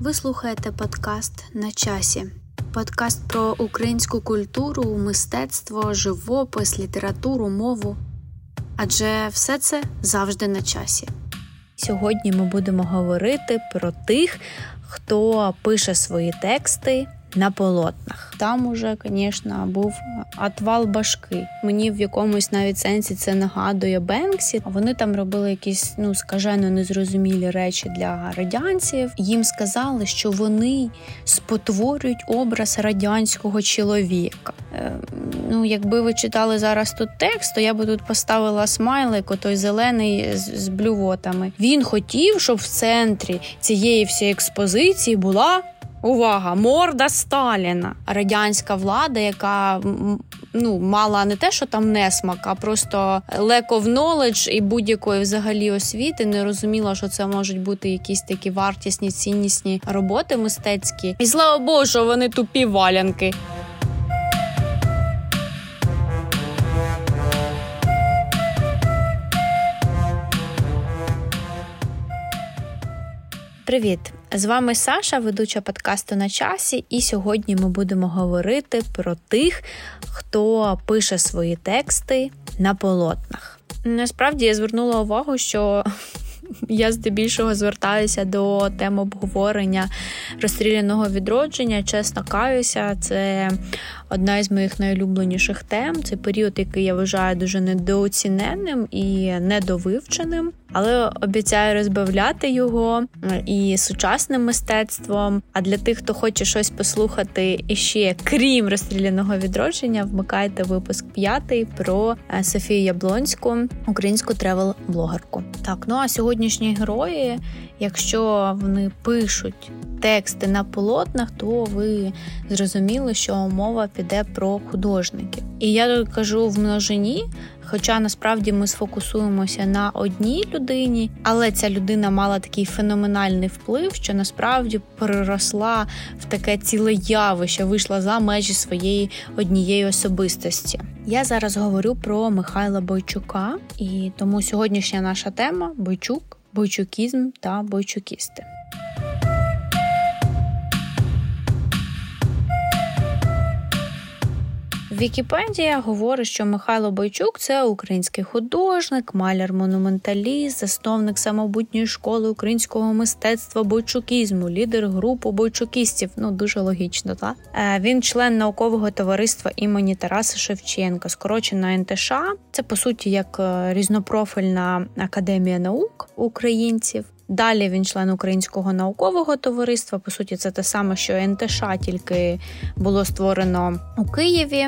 Ви слухаєте подкаст на часі. Подкаст про українську культуру, мистецтво, живопис, літературу, мову. Адже все це завжди на часі. Сьогодні ми будемо говорити про тих, хто пише свої тексти на полотнах. Там уже, звісно, був отвал башки. Мені в якомусь навіть сенсі це нагадує Бенксі. Вони там робили якісь ну скажено незрозумілі речі для радянців. Їм сказали, що вони спотворюють образ радянського чоловіка. Е, ну, якби ви читали зараз тут текст, то я би тут поставила смайлик, отой зелений з, з блювотами. Він хотів, щоб в центрі цієї всієї експозиції була Увага! Морда Сталіна. Радянська влада, яка ну мала не те, що там несмак, а просто lack of knowledge і будь-якої взагалі освіти, не розуміла, що це можуть бути якісь такі вартісні, ціннісні роботи мистецькі. І слава Богу, що вони тупі валянки. Привіт! З вами Саша, ведуча подкасту на часі, і сьогодні ми будемо говорити про тих, хто пише свої тексти на полотнах. Насправді я звернула увагу, що я здебільшого звертаюся до тем обговорення розстріляного відродження. Чесно каюся, це одна із моїх найулюбленіших тем. Це період, який я вважаю дуже недооціненним і недовивченим але обіцяю розбавляти його і сучасним мистецтвом. А для тих, хто хоче щось послухати іще крім розстріляного відродження, вмикайте випуск п'ятий про е, Софію Яблонську, українську тревел-блогерку. Так, ну а сьогоднішні герої, якщо вони пишуть тексти на полотнах, то ви зрозуміли, що мова піде про художників. І я кажу в множині, Хоча насправді ми сфокусуємося на одній людині, але ця людина мала такий феноменальний вплив, що насправді переросла в таке ціле явище, вийшла за межі своєї однієї особистості. Я зараз говорю про Михайла Бойчука, і тому сьогоднішня наша тема Бойчук, бойчукізм та бойчукісти. Вікіпедія говорить, що Михайло Бойчук це український художник, маляр-монументаліст, засновник самобутньої школи українського мистецтва бойчукізму, лідер групи бойчукістів. Ну дуже логічно, так? Е, він член наукового товариства імені Тараса Шевченка, скорочена НТШ. Це по суті як е, різнопрофільна академія наук українців. Далі він член Українського наукового товариства. По суті, це те саме, що НТШ, тільки було створено у Києві.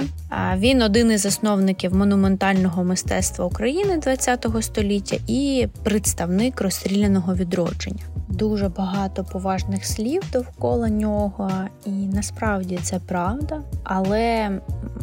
Він один із засновників монументального мистецтва України ХХ століття і представник розстріляного відродження. Дуже багато поважних слів довкола нього, і насправді це правда, але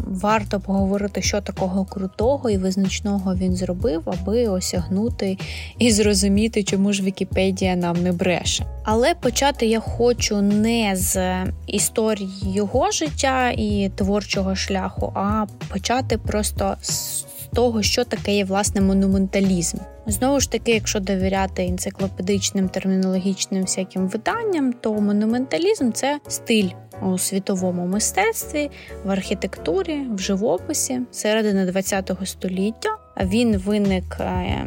варто поговорити, що такого крутого і визначного він зробив, аби осягнути і зрозуміти, чому ж Вікіпедія нам не бреше. Але почати я хочу не з історії його життя і творчого шляху, а почати просто з того, що таке є власне монументалізм. Знову ж таки, якщо довіряти енциклопедичним термінологічним всяким виданням, то монументалізм це стиль у світовому мистецтві, в архітектурі, в живописі середини ХХ століття. Він виник е,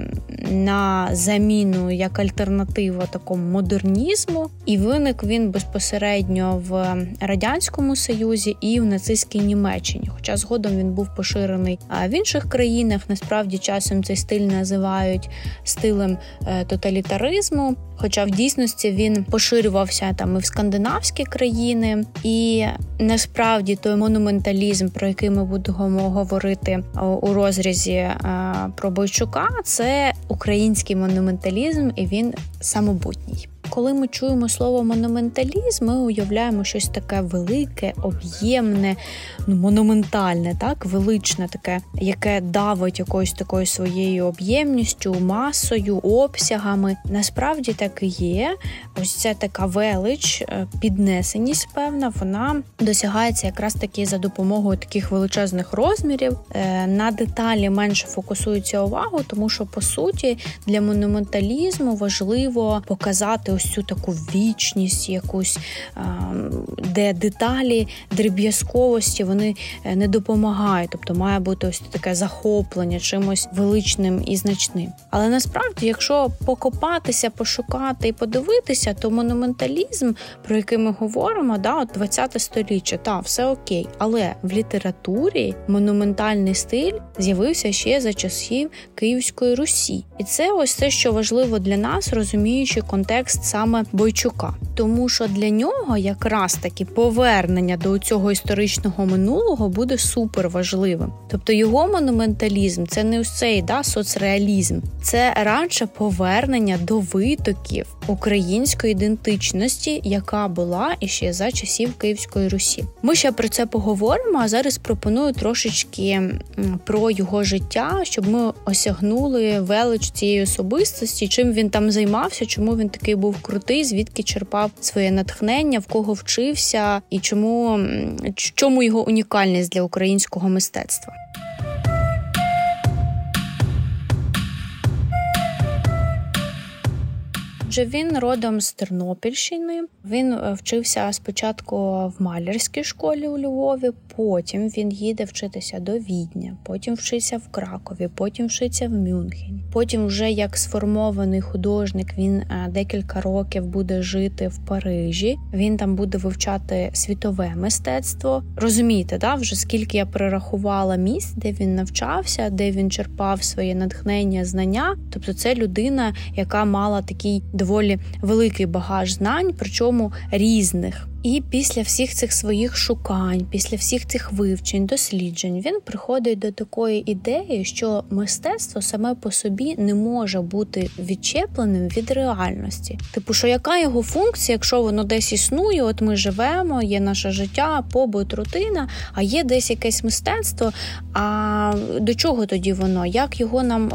на заміну як альтернатива такому модернізму, і виник він безпосередньо в радянському союзі і в нацистській Німеччині. Хоча згодом він був поширений в інших країнах. Насправді часом цей стиль називають стилем е, тоталітаризму. Хоча в дійсності він поширювався там і в скандинавські країни, і насправді той монументалізм, про який ми будемо говорити у розрізі е, про Бойчука, це український монументалізм, і він самобутній. Коли ми чуємо слово монументалізм, ми уявляємо щось таке велике, об'ємне, ну, монументальне, так, величне, таке, яке давить якоюсь такою своєю об'ємністю, масою, обсягами. Насправді так і є. Ось ця така велич, е, піднесеність, певна, вона досягається якраз таки за допомогою таких величезних розмірів. Е, на деталі менше фокусується увагу, тому що по суті для монументалізму важливо показати ось цю таку вічність, якусь де деталі дріб'язковості вони е, не допомагають, тобто має бути ось таке захоплення чимось величним і значним. Але насправді, якщо покопатися, пошукати і подивитися, то монументалізм, про який ми говоримо, да, от 20 століття, та все окей. Але в літературі монументальний стиль з'явився ще за часів Київської Русі, і це ось те, що важливо для нас, розуміючи контекст саме Бойчука, тому що для нього якраз таки повернення до цього історичного минулого буде супер важливим. Тобто його монументалізм це не ось да, соцреалізм, це радше повернення до витоків української ідентичності, яка була іще за часів Київської Русі. Ми ще про це поговоримо. А зараз пропоную трошечки про його життя, щоб ми осягнули велич цієї особистості, чим він там займався, чому він такий був крутий, звідки черпав своє натхнення, в кого вчився і чому чому його унікальність для українського мистецтва. Отже, він родом з Тернопільщини. Він е, вчився спочатку в малярській школі у Львові, потім він їде вчитися до Відня, потім вчиться в Кракові, потім вчиться в Мюнхені. Потім, вже як сформований художник, він е, декілька років буде жити в Парижі. Він там буде вивчати світове мистецтво. Розумієте, да, вже скільки я перерахувала місць, де він навчався, де він черпав своє натхнення, знання. Тобто, це людина, яка мала такий доволі великий багаж знань, причому різних. І після всіх цих своїх шукань, після всіх цих вивчень, досліджень, він приходить до такої ідеї, що мистецтво саме по собі не може бути відчепленим від реальності. Типу, що яка його функція, якщо воно десь існує, от ми живемо, є наше життя, побут, рутина, а є десь якесь мистецтво. А до чого тоді воно? Як його нам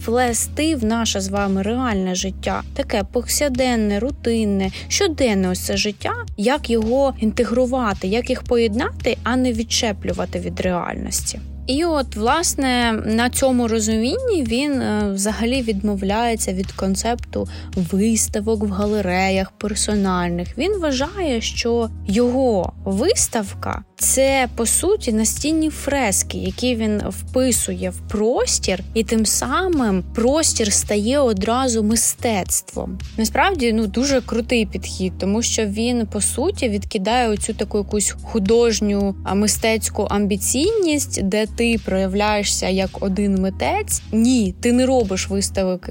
вплести в наше з вами реальне життя, таке повсяденне, рутинне, щоденне ось це життя, як його інтегрувати, як їх поєднати, а не відчеплювати від реальності. І от, власне, на цьому розумінні він е, взагалі відмовляється від концепту виставок в галереях персональних. Він вважає, що його виставка це по суті настінні фрески, які він вписує в простір, і тим самим простір стає одразу мистецтвом. Насправді ну дуже крутий підхід, тому що він по суті відкидає оцю таку якусь художню мистецьку амбіційність, де ти проявляєшся як один митець. Ні, ти не робиш виставок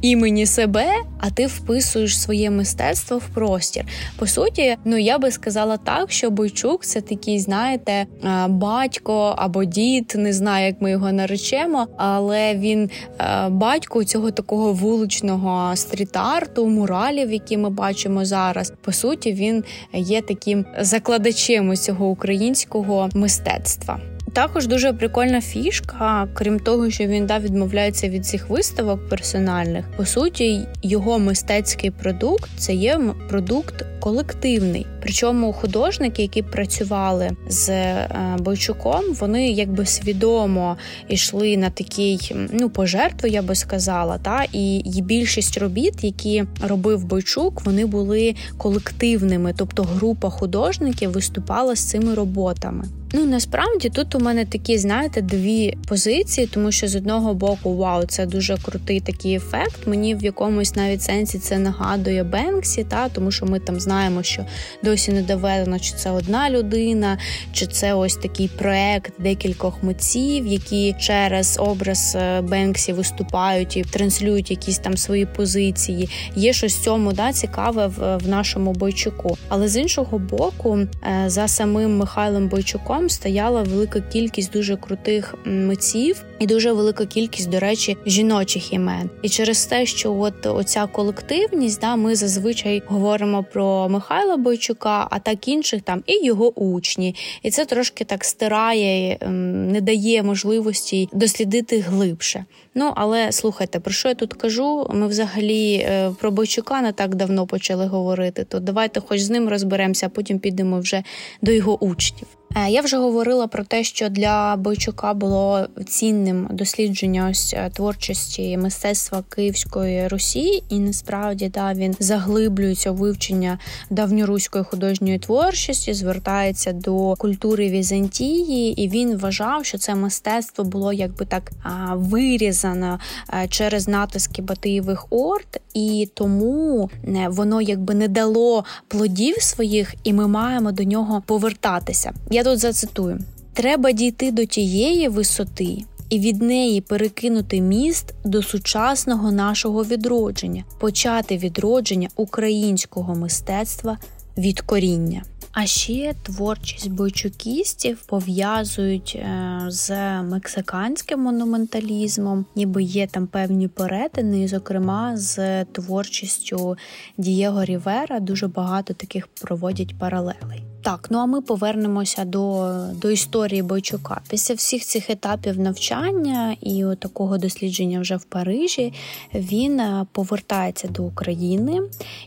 імені себе, а ти вписуєш своє мистецтво в простір. По суті, ну я би сказала так, що Бойчук це такий знаєте, батько або дід, не знаю, як ми його наречемо, але він батько цього такого вуличного стріт-арту, муралів, які ми бачимо зараз. По суті, він є таким закладачем цього українського мистецтва. Також дуже прикольна фішка, крім того, що він да, відмовляється від цих виставок персональних. По суті, його мистецький продукт це є продукт колективний. Причому художники, які працювали з е, Бойчуком, вони якби свідомо йшли на такий ну пожертву, я би сказала. Та і більшість робіт, які робив Бойчук, вони були колективними, тобто група художників виступала з цими роботами. Ну насправді тут у мене такі, знаєте, дві позиції, тому що з одного боку, вау, це дуже крутий такий ефект. Мені в якомусь навіть сенсі це нагадує Бенксі, та тому що ми там знаємо, що досі не доведено, чи це одна людина, чи це ось такий проект декількох митців, які через образ е, Бенксі виступають і транслюють якісь там свої позиції. Є щось цьому да, цікаве в, в нашому бойчуку. Але з іншого боку, е, за самим Михайлом Бойчуком стояла велика кількість дуже крутих митців і дуже велика кількість, до речі, жіночих імен. І через те, що от оця колективність, да, ми зазвичай говоримо про Михайла Бойчука, а так інших там і його учні. І це трошки так стирає, ем, не дає можливості дослідити глибше. Ну але слухайте, про що я тут кажу? Ми взагалі е, про Бойчука не так давно почали говорити. То давайте, хоч з ним розберемося, а потім підемо вже до його учнів. Е, я вже говорила про те, що для Бойчука було цінним дослідження ось е, творчості мистецтва Київської Русі, і насправді да, він заглиблюється у вивчення давньоруської художньої творчості, звертається до культури Візантії, і він вважав, що це мистецтво було якби так вирізано е, через натиски Батиєвих орд, і тому воно якби не дало плодів своїх, і ми маємо до нього повертатися. Я тут зацитую: треба дійти до тієї висоти. І від неї перекинути міст до сучасного нашого відродження, почати відродження українського мистецтва від коріння. А ще творчість бойчукістів пов'язують е, з мексиканським монументалізмом, ніби є там певні перетини, зокрема з творчістю Дієго Рівера дуже багато таких проводять паралелей. Так, ну а ми повернемося до до історії Бойчука. Після всіх цих етапів навчання і такого дослідження вже в Парижі він е, повертається до України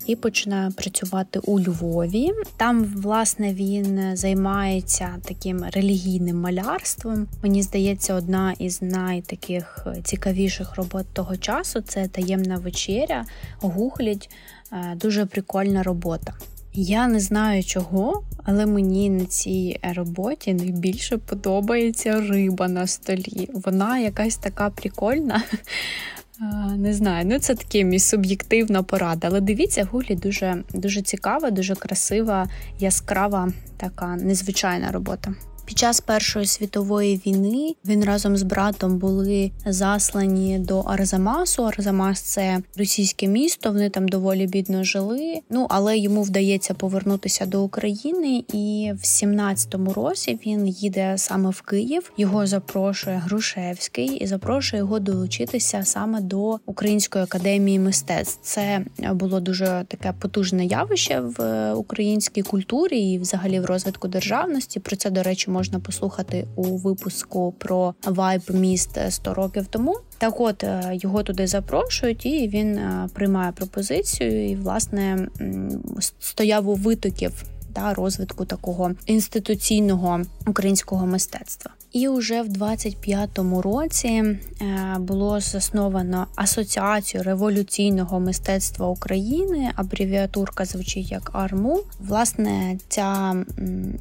і починає працювати у Львові. Там, власне, він займається таким релігійним малярством. Мені здається, одна із найтаких цікавіших робот того часу це таємна вечеря, гуглять. Е, дуже прикольна робота. Я не знаю чого, але мені на цій роботі найбільше подобається риба на столі. Вона якась така прикольна. Не знаю, ну це таке мій суб'єктивна порада. Але дивіться, гулі дуже дуже цікава, дуже красива, яскрава, така незвичайна робота. Під час Першої світової війни він разом з братом були заслані до Арзамасу. Арзамас це російське місто. Вони там доволі бідно жили. Ну але йому вдається повернутися до України, і в 17-му році він їде саме в Київ. Його запрошує Грушевський і запрошує його долучитися саме до Української академії мистецтв. Це було дуже таке потужне явище в українській культурі і, взагалі, в розвитку державності. Про це до речі можна послухати у випуску про вайб міст 100 років тому. Так, от е, його туди запрошують, і він е, приймає пропозицію і, власне, стояв у витоків та розвитку такого інституційного українського мистецтва. І вже в 25-му році е, було засновано асоціацію революційного мистецтва України. Абревіатурка звучить як АРМУ. Власне, ця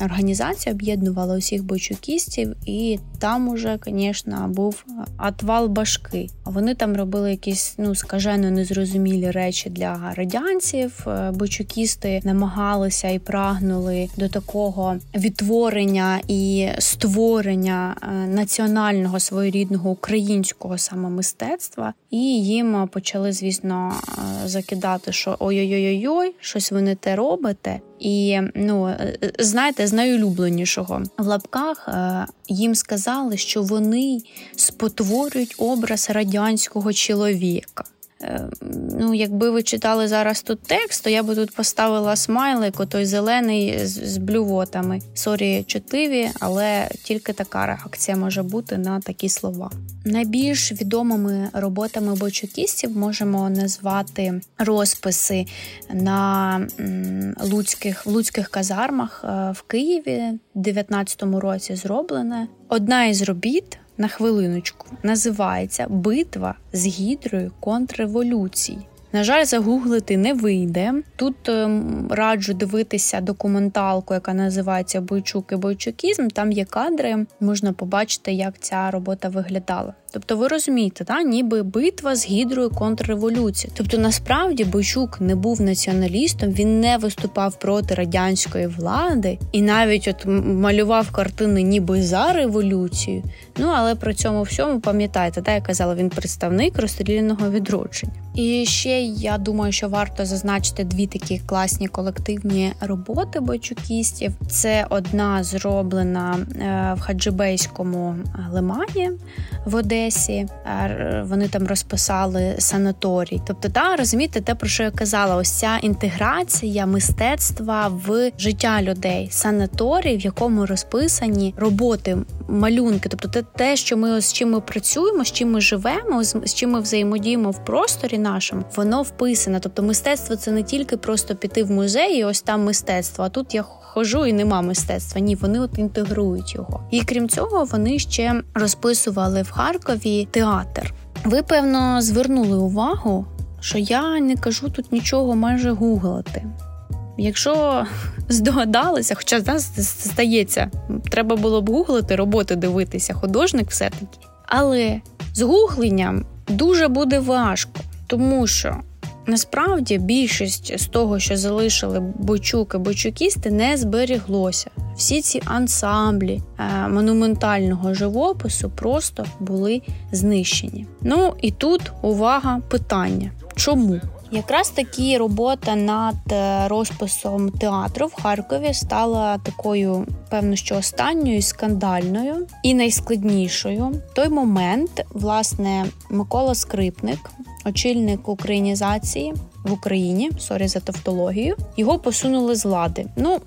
організація об'єднувала усіх бойчукістів, і там уже, звісно, був атвал башки. Вони там робили якісь ну скажено незрозумілі речі для радянців. Е, бойчукісти намагалися і прагнули до такого відтворення і створення. Е, національного своєрідного українського саме мистецтва, і їм почали, звісно, е, закидати, що ой-ой-ой, щось ви не те робите. І ну е, знаєте, з найулюбленішого в лапках їм сказали, що вони спотворюють образ радянського чоловіка. Е, ну, якби ви читали зараз тут текст, то я би тут поставила смайлик, той зелений з, з блювотами. Сорі, чутливі, але тільки така реакція може бути на такі слова. Найбільш відомими роботами бойчукістів можемо назвати розписи на луцьких луцьких казармах е, в Києві в 19-му році зроблене. Одна із робіт на хвилиночку називається Битва з гідрою контрреволюції. На жаль, загуглити не вийде. Тут ем, раджу дивитися документалку, яка називається Бойчук і бойчукізм. Там є кадри, можна побачити, як ця робота виглядала. Тобто, ви розумієте, та ніби битва з гідрою контрреволюції. Тобто, насправді Бойчук не був націоналістом, він не виступав проти радянської влади і навіть от малював картини, ніби за революцію. Ну але при цьому всьому пам'ятаєте, та я казала, він представник розстріляного відродження. І ще я думаю, що варто зазначити дві такі класні колективні роботи бойчукістів. Це одна зроблена е, в Хаджибейському лимані в Одесі. Одесі. Вони там розписали санаторій. Тобто, та розумієте, те про що я казала, ось ця інтеграція мистецтва в життя людей, санаторій, в якому розписані роботи, малюнки, тобто те, те, що ми з чим ми працюємо, з чим ми живемо, з, чим ми взаємодіємо в просторі нашому, воно вписане. Тобто, мистецтво це не тільки просто піти в музей, і ось там мистецтво. А тут я хожу і нема мистецтва. Ні, вони от інтегрують його. І крім цього, вони ще розписували в Харкові театр. Ви певно звернули увагу, що я не кажу тут нічого майже гуглити. Якщо здогадалися, хоча нас стається, треба було б гуглити роботи дивитися, художник все-таки. Але з гугленням дуже буде важко, тому що насправді більшість з того, що залишили бойчук і бойчукісти, не зберіглося. Всі ці ансамблі е, монументального живопису просто були знищені. Ну і тут увага питання: чому? Якраз таки робота над е, розписом театру в Харкові стала такою, певно, що останньою скандальною і найскладнішою. В той момент, власне, Микола Скрипник, очільник українізації в Україні, сорі за тавтологію, його посунули з влади. Ну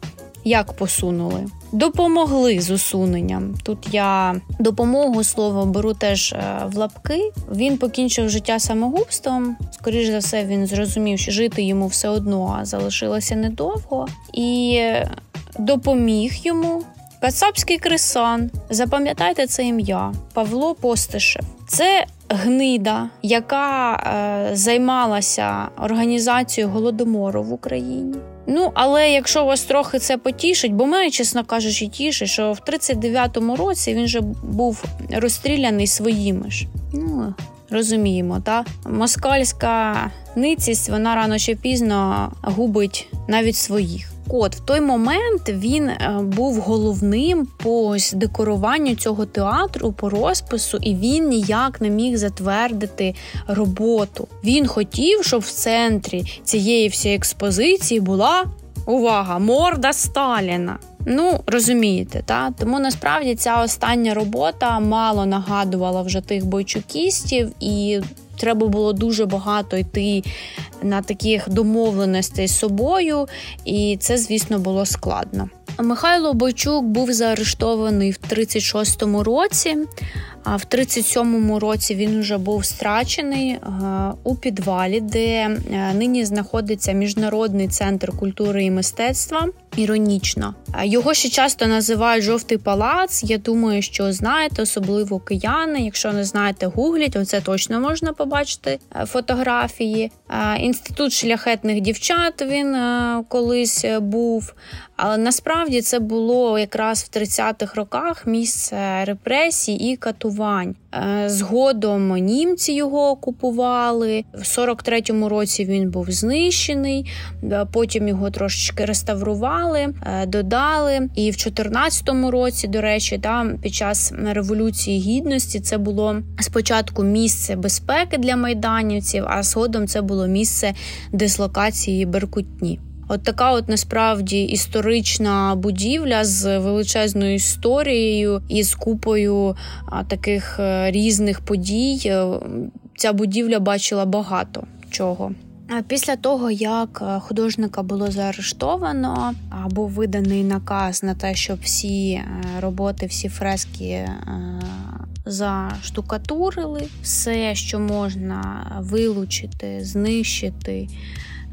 як посунули? Допомогли з усуненням. Тут я допомогу слово «беру» теж е, в лапки. Він покінчив життя самогубством. Скоріше за все, він зрозумів, що жити йому все одно залишилося недовго, і допоміг йому. Кацапський крисюн, запам'ятайте це ім'я Павло Постишев. Це гнида, яка е, займалася організацією голодомору в Україні. Ну, але якщо вас трохи це потішить, бо мене, чесно кажучи, тішить, що в 39-му році він же був розстріляний своїми ж. Ну, розуміємо, та москальська ницість вона рано чи пізно губить навіть своїх. От в той момент він е, був головним по декоруванню цього театру по розпису, і він ніяк не міг затвердити роботу. Він хотів, щоб в центрі цієї всієї експозиції була увага, морда Сталіна. Ну, розумієте, та тому насправді ця остання робота мало нагадувала вже тих бойчукістів, і треба було дуже багато йти на таких домовленостей з собою, і це, звісно, було складно. Михайло Бойчук був заарештований в 36-му році. А в 37-му році він вже був страчений е, у підвалі, де е, нині знаходиться міжнародний центр культури і мистецтва. Іронічно його ще часто називають жовтий палац. Я думаю, що знаєте, особливо кияни. Якщо не знаєте, гугліть, оце точно можна побачити е, фотографії. Інститут шляхетних дівчат він колись був. Але насправді це було якраз в 30-х роках місце репресій і катувань. Е, згодом німці його окупували. В 43-му році він був знищений, е, потім його трошечки реставрували, е, додали. І в 14-му році, до речі, там під час революції гідності це було спочатку місце безпеки для майданівців, а згодом це було місце дислокації Беркутні. От така, от насправді історична будівля з величезною історією і з купою таких е, різних подій. Е, ця будівля бачила багато чого. Після того, як е, художника було заарештовано, або виданий наказ на те, щоб всі роботи, всі фрески заштукатурили, все, що можна вилучити, знищити.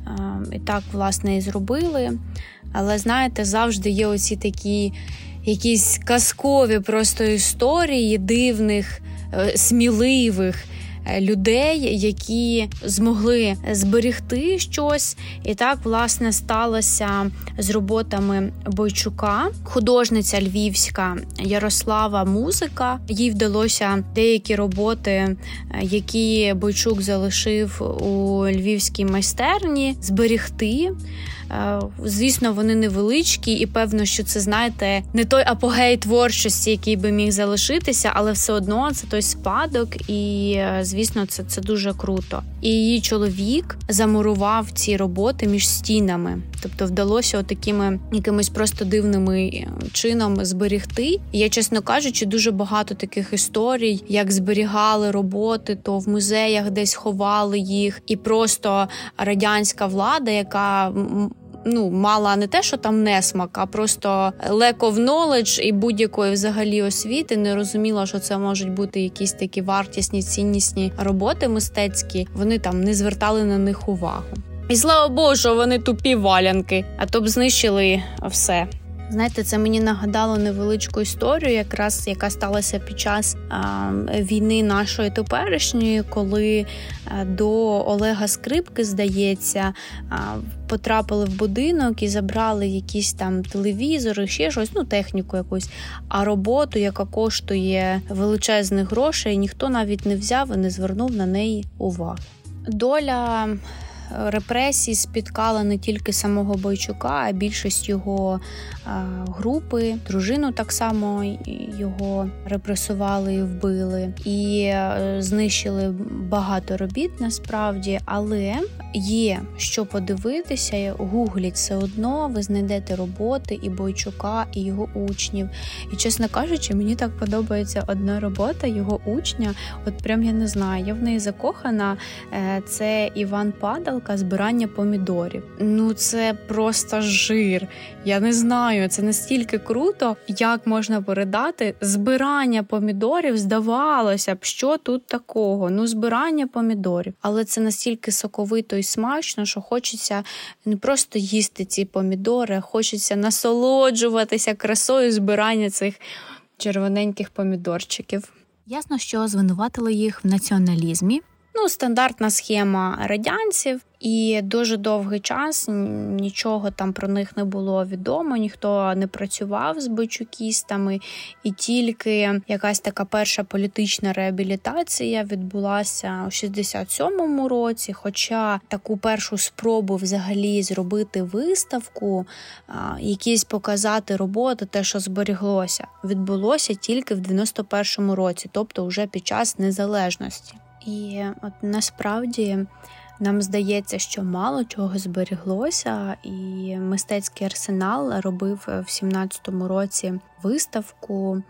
Ем, і так, власне, і зробили. Але знаєте, завжди є оці такі якісь казкові просто історії дивних, е, сміливих. Е, людей, які змогли зберегти щось, і так власне сталося з роботами Бойчука, художниця львівська Ярослава Музика. Їй вдалося деякі роботи, е, які Бойчук залишив у львівській майстерні, зберегти. Е, звісно, вони невеличкі, і певно, що це знаєте не той апогей творчості, який би міг залишитися, але все одно це той спадок, і звісно звісно, це це дуже круто. І її чоловік замурував ці роботи між стінами, тобто вдалося такими якимись просто дивними чином зберігти. Я, чесно кажучи, дуже багато таких історій, як зберігали роботи, то в музеях десь ховали їх, і просто радянська влада, яка ну мала не те, що там несмак, а просто lack of knowledge і будь-якої взагалі освіти не розуміла, що це можуть бути якісь такі вартісні, ціннісні роботи мистецькі. Вони там не звертали на них увагу. І слава Богу, що вони тупі валянки, а то б знищили все. Знаєте, це мені нагадало невеличку історію, якраз яка сталася під час а, війни нашої теперішньої, коли а, до Олега Скрипки, здається, а, потрапили в будинок і забрали якісь там телевізори, ще щось, ну техніку якусь, а роботу, яка коштує величезних грошей, ніхто навіть не взяв і не звернув на неї уваги. Доля репресій спіткала не тільки самого Бойчука, а більшість його групи. Дружину так само його репресували і вбили, і е, знищили багато робіт насправді, але є що подивитися. Гугліть все одно, ви знайдете роботи і Бойчука, і його учнів. І, чесно кажучи, мені так подобається одна робота його учня. От прям я не знаю, я в неї закохана. Е, це Іван Падалка, збирання помідорів. Ну це просто жир. Я не знаю, це настільки круто, як можна передати збирання помідорів. Здавалося б, що тут такого? Ну, збирання помідорів, але це настільки соковито і смачно, що хочеться не просто їсти ці помідори, а хочеться насолоджуватися красою збирання цих червоненьких помідорчиків. Ясно, що звинуватили їх в націоналізмі. Ну, стандартна схема радянців, і дуже довгий час нічого там про них не було відомо, ніхто не працював з бойчукістами, і тільки якась така перша політична реабілітація відбулася у 67-му році. Хоча таку першу спробу взагалі зробити виставку, якісь показати роботи, те, що зберіглося, відбулося тільки в 91-му році, тобто вже під час незалежності. І от насправді нам здається, що мало чого зберіглося, і мистецький арсенал робив в 17-му році виставку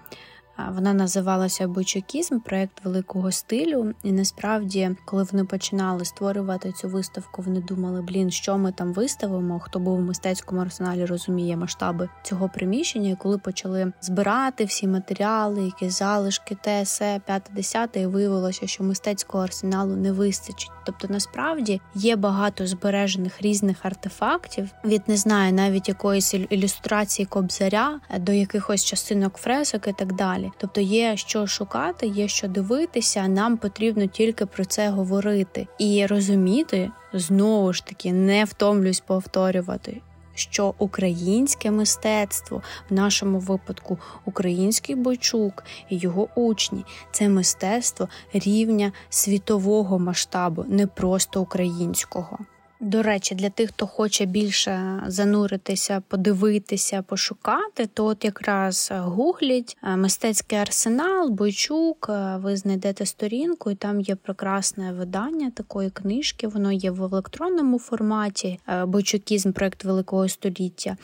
вона називалася Бойчукізм, проєкт великого стилю. І насправді, коли вони починали створювати цю виставку, вони думали, блін, що ми там виставимо. Хто був у мистецькому арсеналі, розуміє масштаби цього приміщення. І коли почали збирати всі матеріали, якісь залишки, те, се, п'яте, десяте, і виявилося, що мистецького арсеналу не вистачить. Тобто, насправді є багато збережених різних артефактів від не знаю, навіть якоїсь ілюстрації кобзаря до якихось частинок фресок і так далі далі. Тобто є що шукати, є що дивитися. Нам потрібно тільки про це говорити і розуміти знову ж таки, не втомлюсь повторювати. Що українське мистецтво, в нашому випадку український бойчук і його учні це мистецтво рівня світового масштабу, не просто українського. До речі, для тих, хто хоче більше зануритися, подивитися, пошукати, то от якраз гугліть е, мистецький арсенал, бойчук, е, ви знайдете сторінку, і там є прекрасне видання такої книжки. Воно є в електронному форматі. Е, бойчукізм, проект великого століття.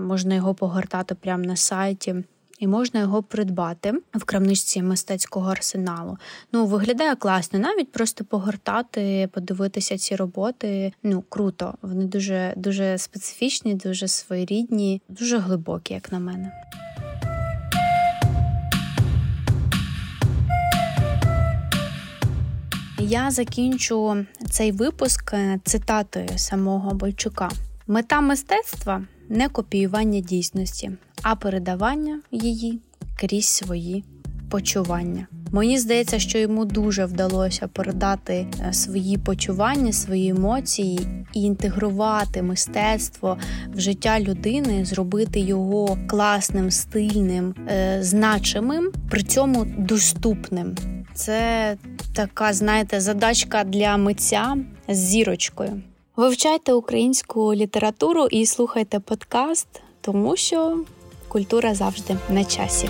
Можна його погортати прямо на сайті і можна його придбати в крамничці мистецького арсеналу. Ну, виглядає класно, навіть просто погортати, подивитися ці роботи. Ну, круто. Вони дуже, дуже специфічні, дуже своєрідні, дуже глибокі, як на мене. Я закінчу цей випуск цитатою самого Бойчука. Мета мистецтва не копіювання дійсності, а передавання її крізь свої почування. Мені здається, що йому дуже вдалося передати е, свої почування, свої емоції і інтегрувати мистецтво в життя людини, зробити його класним, стильним, е, значимим, при цьому доступним. Це така, знаєте, задачка для митця з зірочкою. Вивчайте українську літературу і слухайте подкаст, тому що культура завжди на часі.